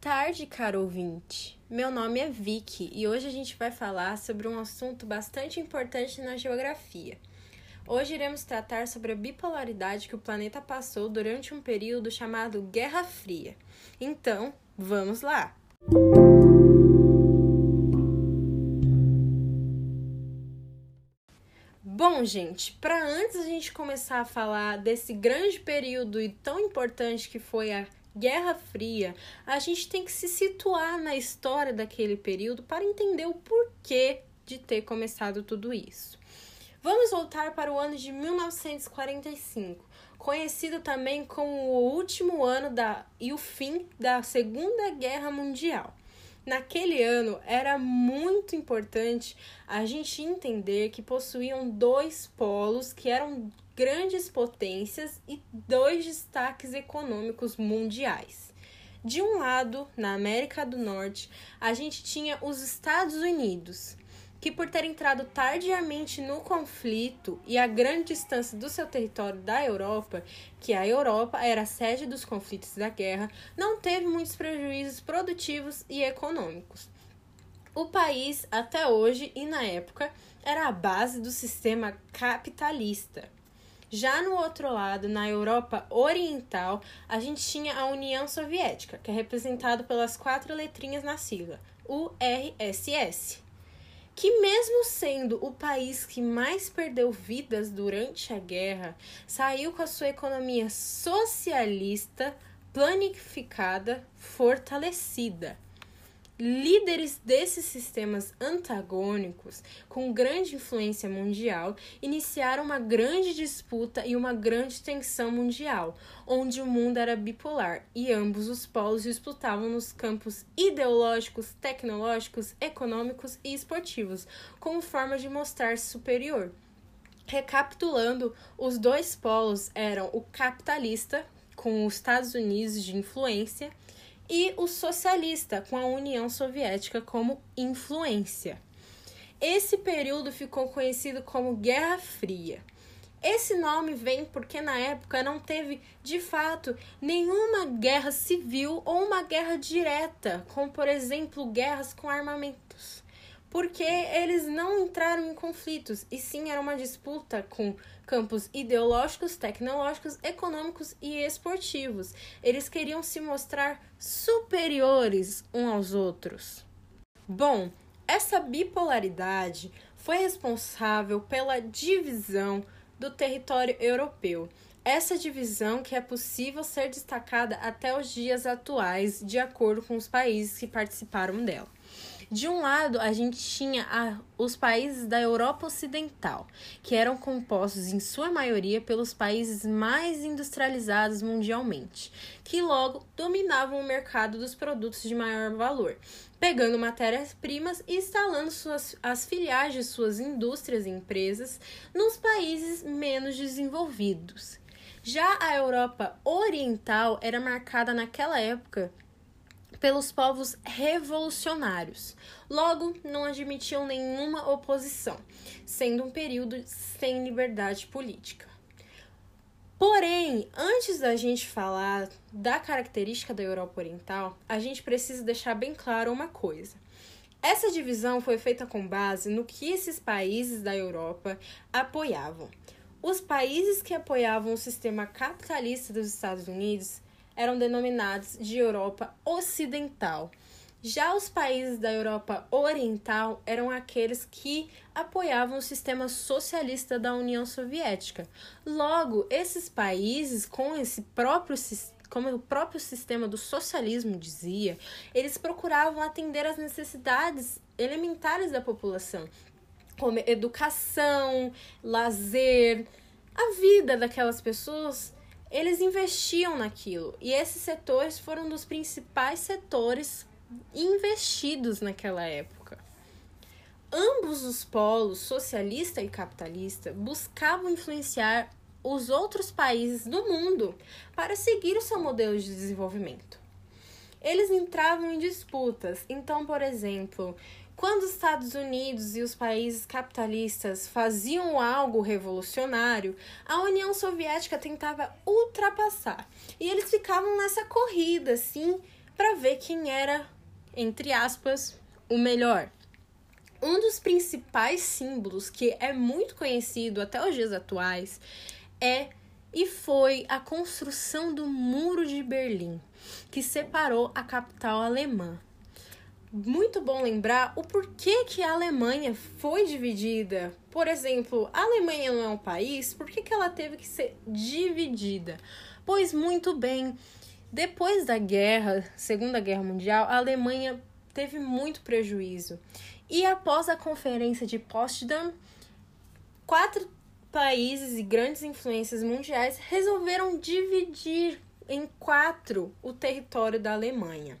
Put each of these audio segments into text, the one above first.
tarde, caro ouvinte. Meu nome é Vicky e hoje a gente vai falar sobre um assunto bastante importante na geografia. Hoje iremos tratar sobre a bipolaridade que o planeta passou durante um período chamado Guerra Fria. Então, vamos lá! Bom, gente, para antes a gente começar a falar desse grande período e tão importante que foi a Guerra Fria, a gente tem que se situar na história daquele período para entender o porquê de ter começado tudo isso. Vamos voltar para o ano de 1945, conhecido também como o último ano da, e o fim da Segunda Guerra Mundial. Naquele ano era muito importante a gente entender que possuíam dois polos que eram grandes potências e dois destaques econômicos mundiais. De um lado, na América do Norte, a gente tinha os Estados Unidos, que por ter entrado tardiamente no conflito e a grande distância do seu território da Europa, que a Europa era a sede dos conflitos da guerra, não teve muitos prejuízos produtivos e econômicos. O país, até hoje e na época, era a base do sistema capitalista. Já no outro lado, na Europa Oriental, a gente tinha a União Soviética, que é representado pelas quatro letrinhas na sigla, URSS, que mesmo sendo o país que mais perdeu vidas durante a guerra, saiu com a sua economia socialista, planificada, fortalecida líderes desses sistemas antagônicos, com grande influência mundial, iniciaram uma grande disputa e uma grande tensão mundial, onde o mundo era bipolar e ambos os polos disputavam nos campos ideológicos, tecnológicos, econômicos e esportivos, como forma de mostrar-se superior. Recapitulando, os dois polos eram o capitalista, com os Estados Unidos de influência, e o socialista, com a União Soviética como influência. Esse período ficou conhecido como Guerra Fria. Esse nome vem porque na época não teve, de fato, nenhuma guerra civil ou uma guerra direta, como por exemplo guerras com armamentos porque eles não entraram em conflitos, e sim era uma disputa com campos ideológicos, tecnológicos, econômicos e esportivos. Eles queriam se mostrar superiores uns aos outros. Bom, essa bipolaridade foi responsável pela divisão do território europeu. Essa divisão que é possível ser destacada até os dias atuais, de acordo com os países que participaram dela. De um lado, a gente tinha a, os países da Europa Ocidental, que eram compostos em sua maioria pelos países mais industrializados mundialmente, que logo dominavam o mercado dos produtos de maior valor, pegando matérias-primas e instalando suas, as filiais de suas indústrias e empresas nos países menos desenvolvidos. Já a Europa Oriental era marcada naquela época pelos povos revolucionários. Logo, não admitiam nenhuma oposição, sendo um período sem liberdade política. Porém, antes da gente falar da característica da Europa Oriental, a gente precisa deixar bem claro uma coisa. Essa divisão foi feita com base no que esses países da Europa apoiavam. Os países que apoiavam o sistema capitalista dos Estados Unidos eram denominados de Europa Ocidental. Já os países da Europa Oriental eram aqueles que apoiavam o sistema socialista da União Soviética. Logo, esses países, com esse próprio como o próprio sistema do socialismo dizia, eles procuravam atender às necessidades elementares da população, como educação, lazer, a vida daquelas pessoas eles investiam naquilo. E esses setores foram dos principais setores investidos naquela época. Ambos os polos, socialista e capitalista, buscavam influenciar os outros países do mundo para seguir o seu modelo de desenvolvimento. Eles entravam em disputas. Então, por exemplo, quando os Estados Unidos e os países capitalistas faziam algo revolucionário, a União Soviética tentava ultrapassar. E eles ficavam nessa corrida, assim, para ver quem era, entre aspas, o melhor. Um dos principais símbolos que é muito conhecido até os dias atuais é e foi a construção do Muro de Berlim, que separou a capital alemã. Muito bom lembrar o porquê que a Alemanha foi dividida. Por exemplo, a Alemanha não é um país, por que, que ela teve que ser dividida? Pois muito bem, depois da guerra, Segunda Guerra Mundial, a Alemanha teve muito prejuízo. E após a Conferência de Potsdam, quatro países e grandes influências mundiais resolveram dividir em quatro o território da Alemanha.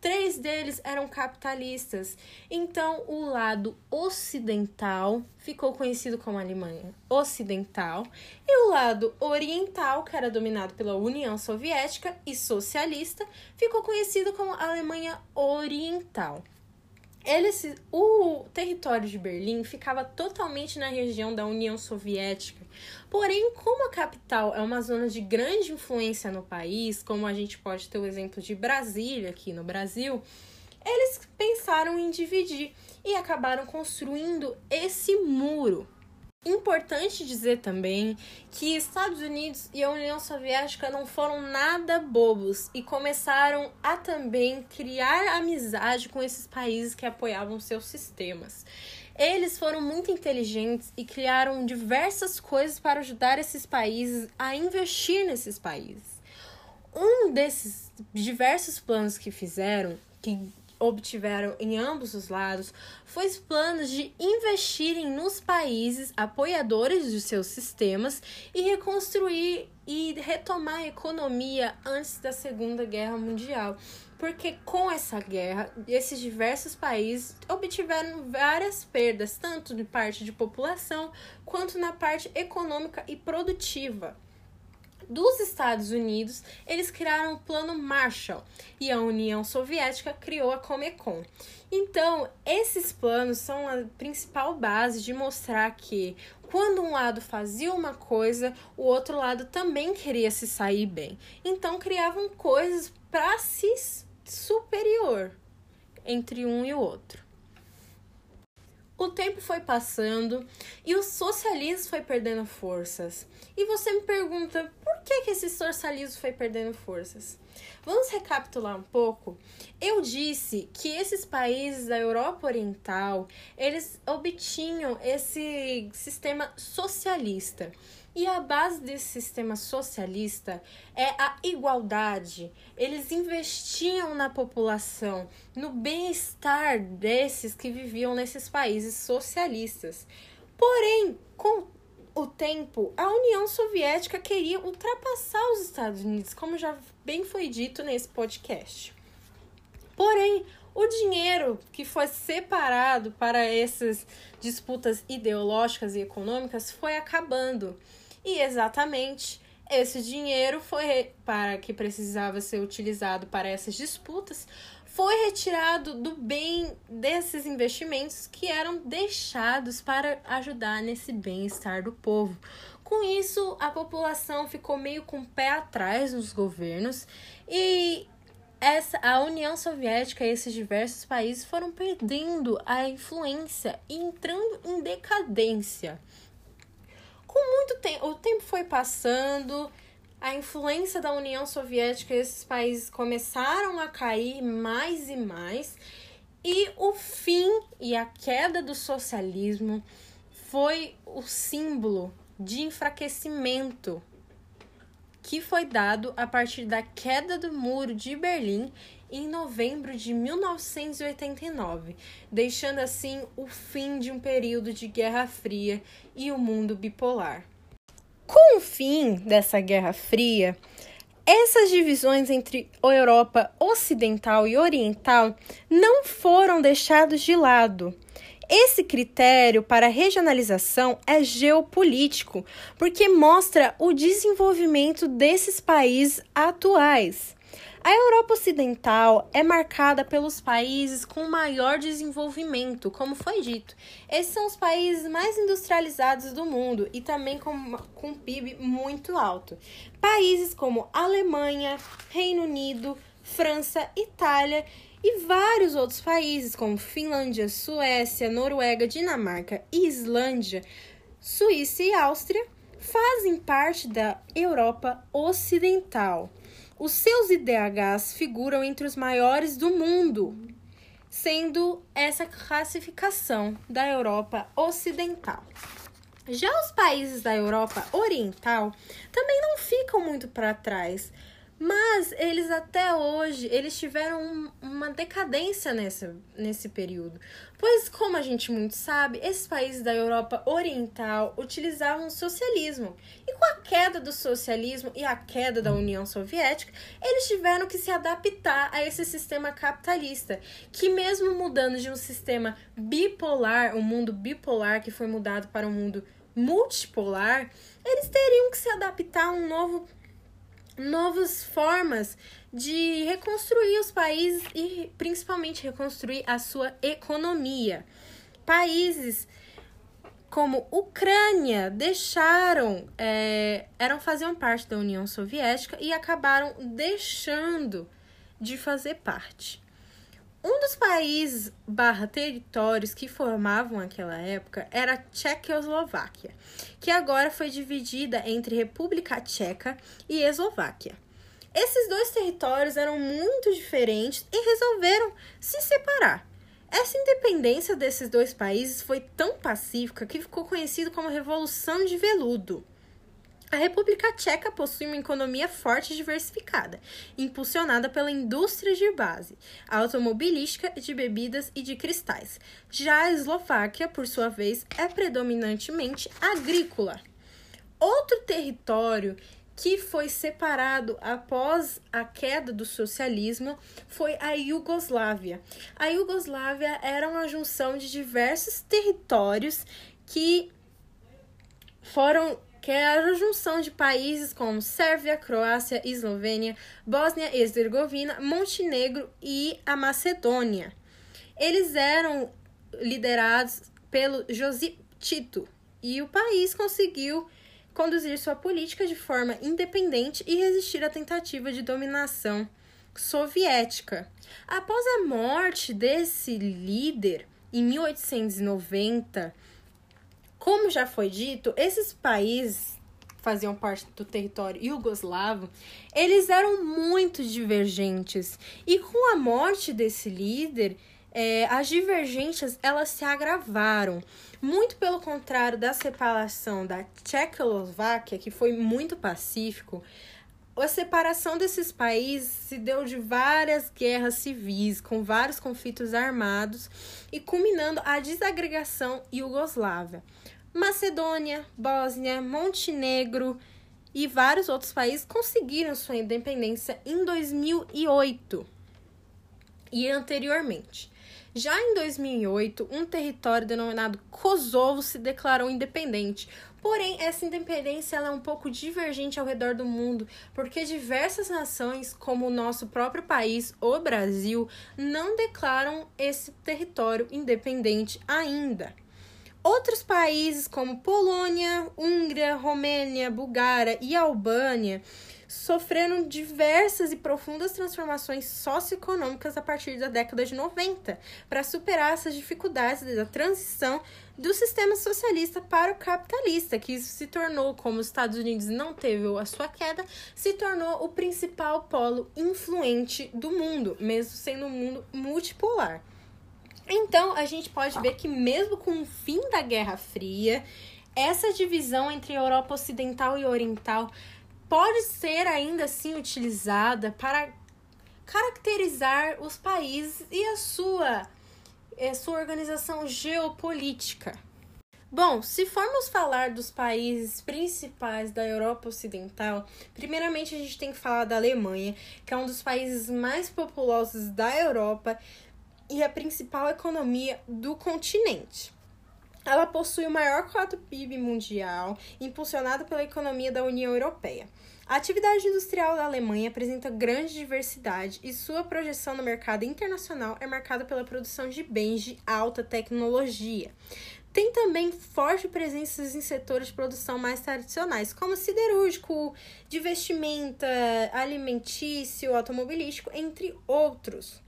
Três deles eram capitalistas, então o lado ocidental ficou conhecido como Alemanha Ocidental e o lado oriental, que era dominado pela União Soviética e socialista, ficou conhecido como Alemanha Oriental. Eles, o território de Berlim ficava totalmente na região da União Soviética. Porém, como a capital é uma zona de grande influência no país, como a gente pode ter o exemplo de Brasília aqui no Brasil, eles pensaram em dividir e acabaram construindo esse muro Importante dizer também que Estados Unidos e a União Soviética não foram nada bobos e começaram a também criar amizade com esses países que apoiavam seus sistemas. Eles foram muito inteligentes e criaram diversas coisas para ajudar esses países a investir nesses países. Um desses diversos planos que fizeram, que obtiveram em ambos os lados foi os planos de investirem nos países apoiadores de seus sistemas e reconstruir e retomar a economia antes da Segunda Guerra Mundial. Porque com essa guerra, esses diversos países obtiveram várias perdas, tanto de parte de população quanto na parte econômica e produtiva dos Estados Unidos, eles criaram o Plano Marshall e a União Soviética criou a Comecon. Então, esses planos são a principal base de mostrar que quando um lado fazia uma coisa, o outro lado também queria se sair bem. Então, criavam coisas para se superior entre um e o outro. O tempo foi passando e o socialismo foi perdendo forças. E você me pergunta, por que, que esse socialismo foi perdendo forças? Vamos recapitular um pouco. Eu disse que esses países da Europa Oriental, eles obtinham esse sistema socialista. E a base desse sistema socialista é a igualdade. Eles investiam na população, no bem-estar desses que viviam nesses países socialistas. Porém, com o tempo, a União Soviética queria ultrapassar os Estados Unidos, como já bem foi dito nesse podcast. Porém, o dinheiro que foi separado para essas disputas ideológicas e econômicas foi acabando. E exatamente esse dinheiro foi para que precisava ser utilizado para essas disputas, foi retirado do bem desses investimentos que eram deixados para ajudar nesse bem-estar do povo. Com isso, a população ficou meio com o pé atrás nos governos e essa, a União Soviética e esses diversos países foram perdendo a influência e entrando em decadência com muito tempo, o tempo foi passando, a influência da União Soviética e esses países começaram a cair mais e mais, e o fim e a queda do socialismo foi o símbolo de enfraquecimento que foi dado a partir da queda do muro de Berlim em novembro de 1989, deixando assim o fim de um período de Guerra Fria e o mundo bipolar. Com o fim dessa Guerra Fria, essas divisões entre a Europa Ocidental e Oriental não foram deixados de lado. Esse critério para regionalização é geopolítico, porque mostra o desenvolvimento desses países atuais. A Europa Ocidental é marcada pelos países com maior desenvolvimento, como foi dito. Esses são os países mais industrializados do mundo e também com, com PIB muito alto. Países como Alemanha, Reino Unido, França, Itália e vários outros países, como Finlândia, Suécia, Noruega, Dinamarca, Islândia, Suíça e Áustria, fazem parte da Europa Ocidental. Os seus IDHs figuram entre os maiores do mundo, sendo essa classificação da Europa Ocidental. Já os países da Europa Oriental também não ficam muito para trás, mas eles até hoje, eles tiveram um, uma decadência nessa, nesse período. Pois, como a gente muito sabe, esses países da Europa Oriental utilizavam o socialismo. E com a queda do socialismo e a queda da União Soviética, eles tiveram que se adaptar a esse sistema capitalista, que mesmo mudando de um sistema bipolar, um mundo bipolar que foi mudado para um mundo multipolar, eles teriam que se adaptar a um novo novas formas de reconstruir os países e principalmente reconstruir a sua economia. Países como Ucrânia deixaram, é, eram faziam parte da União Soviética e acabaram deixando de fazer parte. Um dos países barra territórios que formavam aquela época era a Tchecoslováquia, que agora foi dividida entre República Tcheca e Eslováquia. Esses dois territórios eram muito diferentes e resolveram se separar. Essa independência desses dois países foi tão pacífica que ficou conhecido como Revolução de Veludo. A República Tcheca possui uma economia forte e diversificada, impulsionada pela indústria de base, automobilística, de bebidas e de cristais. Já a Eslováquia, por sua vez, é predominantemente agrícola. Outro território que foi separado após a queda do socialismo foi a Iugoslávia. A Iugoslávia era uma junção de diversos territórios que foram era a junção de países como Sérvia, Croácia, Eslovênia, Bósnia e Herzegovina, Montenegro e a Macedônia. Eles eram liderados pelo Josip Tito e o país conseguiu conduzir sua política de forma independente e resistir à tentativa de dominação soviética. Após a morte desse líder em 1890, como já foi dito, esses países faziam parte do território iugoslavo, eles eram muito divergentes. E com a morte desse líder, é, as divergências elas se agravaram. Muito pelo contrário da separação da Tchecoslováquia, que foi muito pacífico, a separação desses países se deu de várias guerras civis, com vários conflitos armados e culminando a desagregação iugoslava. Macedônia, Bósnia, Montenegro e vários outros países conseguiram sua independência em 2008 e anteriormente. Já em 2008, um território denominado Kosovo se declarou independente. Porém, essa independência é um pouco divergente ao redor do mundo, porque diversas nações, como o nosso próprio país, o Brasil, não declaram esse território independente ainda. Outros países como Polônia, Hungria, Romênia, Bulgária e Albânia sofreram diversas e profundas transformações socioeconômicas a partir da década de 90 para superar essas dificuldades da transição do sistema socialista para o capitalista, que se tornou, como os Estados Unidos não teve a sua queda, se tornou o principal polo influente do mundo, mesmo sendo um mundo multipolar. Então, a gente pode ver que mesmo com o fim da Guerra Fria, essa divisão entre Europa Ocidental e Oriental pode ser ainda assim utilizada para caracterizar os países e a sua, a sua organização geopolítica. Bom, se formos falar dos países principais da Europa Ocidental, primeiramente a gente tem que falar da Alemanha, que é um dos países mais populosos da Europa e a principal economia do continente. Ela possui o maior coto PIB mundial, impulsionado pela economia da União Europeia. A atividade industrial da Alemanha apresenta grande diversidade e sua projeção no mercado internacional é marcada pela produção de bens de alta tecnologia. Tem também forte presença em setores de produção mais tradicionais, como siderúrgico, de vestimenta, alimentício, automobilístico, entre outros.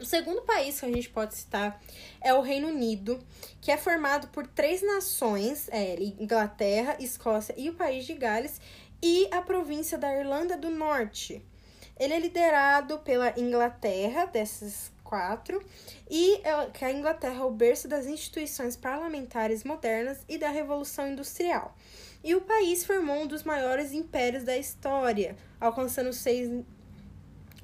O segundo país que a gente pode citar é o Reino Unido, que é formado por três nações: é, Inglaterra, Escócia e o País de Gales, e a província da Irlanda do Norte. Ele é liderado pela Inglaterra, dessas quatro, e é, que a Inglaterra é o berço das instituições parlamentares modernas e da Revolução Industrial. E o país formou um dos maiores impérios da história, alcançando seis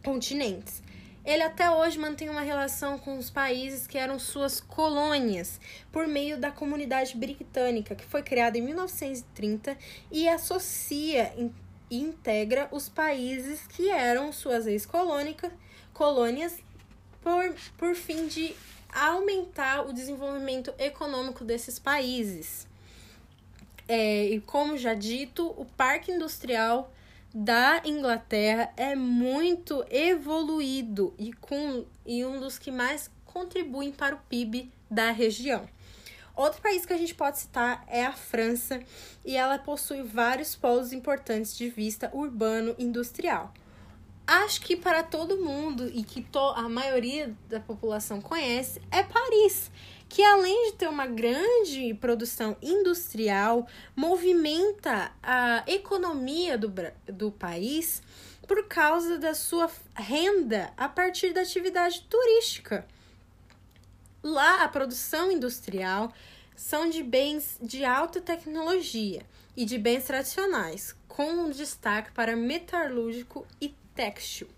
continentes. Ele até hoje mantém uma relação com os países que eram suas colônias, por meio da comunidade britânica, que foi criada em 1930 e associa e integra os países que eram suas ex-colônias por, por fim de aumentar o desenvolvimento econômico desses países. É, e como já dito, o parque industrial da Inglaterra é muito evoluído e, com, e um dos que mais contribuem para o PIB da região. Outro país que a gente pode citar é a França, e ela possui vários polos importantes de vista urbano industrial. Acho que para todo mundo e que a maioria da população conhece é Paris, que além de ter uma grande produção industrial, movimenta a economia do, do país por causa da sua renda a partir da atividade turística. Lá, a produção industrial são de bens de alta tecnologia e de bens tradicionais, com um destaque para metalúrgico e têxtil.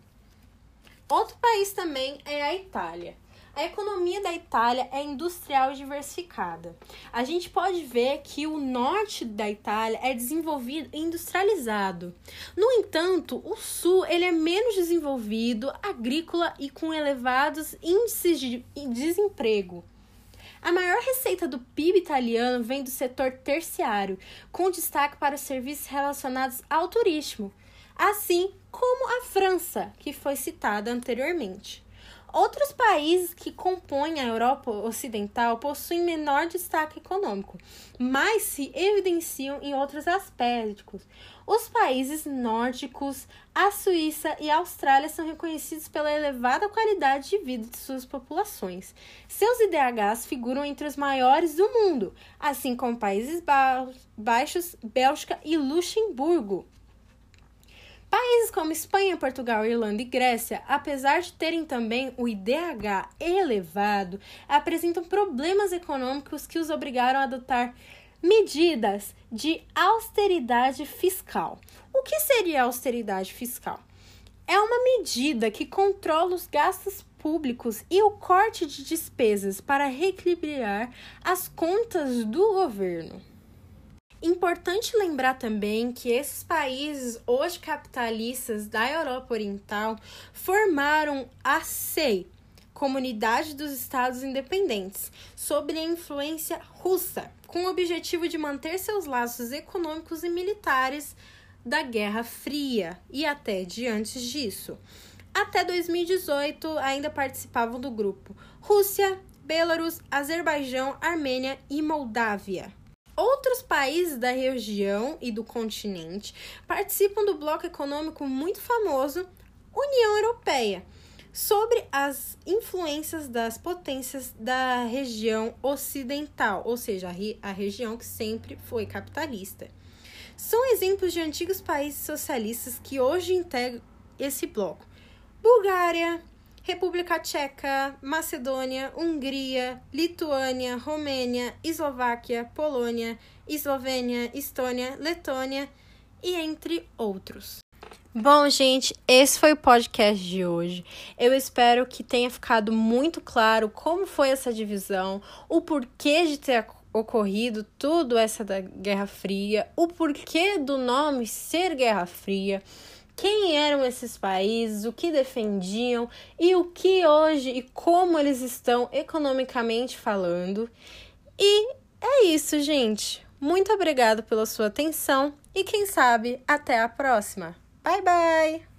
Outro país também é a Itália. A economia da Itália é industrial e diversificada. A gente pode ver que o norte da Itália é desenvolvido e industrializado. No entanto, o sul ele é menos desenvolvido, agrícola e com elevados índices de desemprego. A maior receita do PIB italiano vem do setor terciário, com destaque para serviços relacionados ao turismo, assim como a França, que foi citada anteriormente. Outros países que compõem a Europa Ocidental possuem menor destaque econômico, mas se evidenciam em outros aspectos. Os países nórdicos, a Suíça e a Austrália são reconhecidos pela elevada qualidade de vida de suas populações. Seus IDHs figuram entre os maiores do mundo, assim como Países Baixos, Bélgica e Luxemburgo. Países como Espanha, Portugal, Irlanda e Grécia, apesar de terem também o IDH elevado, apresentam problemas econômicos que os obrigaram a adotar medidas de austeridade fiscal. O que seria austeridade fiscal? É uma medida que controla os gastos públicos e o corte de despesas para reequilibrar as contas do governo. Importante lembrar também que esses países hoje capitalistas da Europa Oriental formaram a CEI, Comunidade dos Estados Independentes, sob a influência russa, com o objetivo de manter seus laços econômicos e militares da Guerra Fria e até de antes disso. Até 2018 ainda participavam do grupo Rússia, Belarus, Azerbaijão, Armênia e Moldávia. Outros países da região e do continente participam do bloco econômico muito famoso União Europeia, sobre as influências das potências da região ocidental, ou seja, a, região que sempre foi capitalista. São exemplos de antigos países socialistas que hoje integram esse bloco: Bulgária, República Tcheca, Macedônia, Hungria, Lituânia, Romênia, Eslováquia, Polônia, Eslovênia, Estônia, Letônia e entre outros. Bom, gente, esse foi o podcast de hoje. Eu espero que tenha ficado muito claro como foi essa divisão, o porquê de ter ocorrido tudo essa da Guerra Fria, o porquê do nome ser Guerra Fria quem eram esses países, o que defendiam e o que hoje e como eles estão economicamente falando. E é isso, gente. Muito obrigado pela sua atenção e quem sabe até a próxima. Bye bye!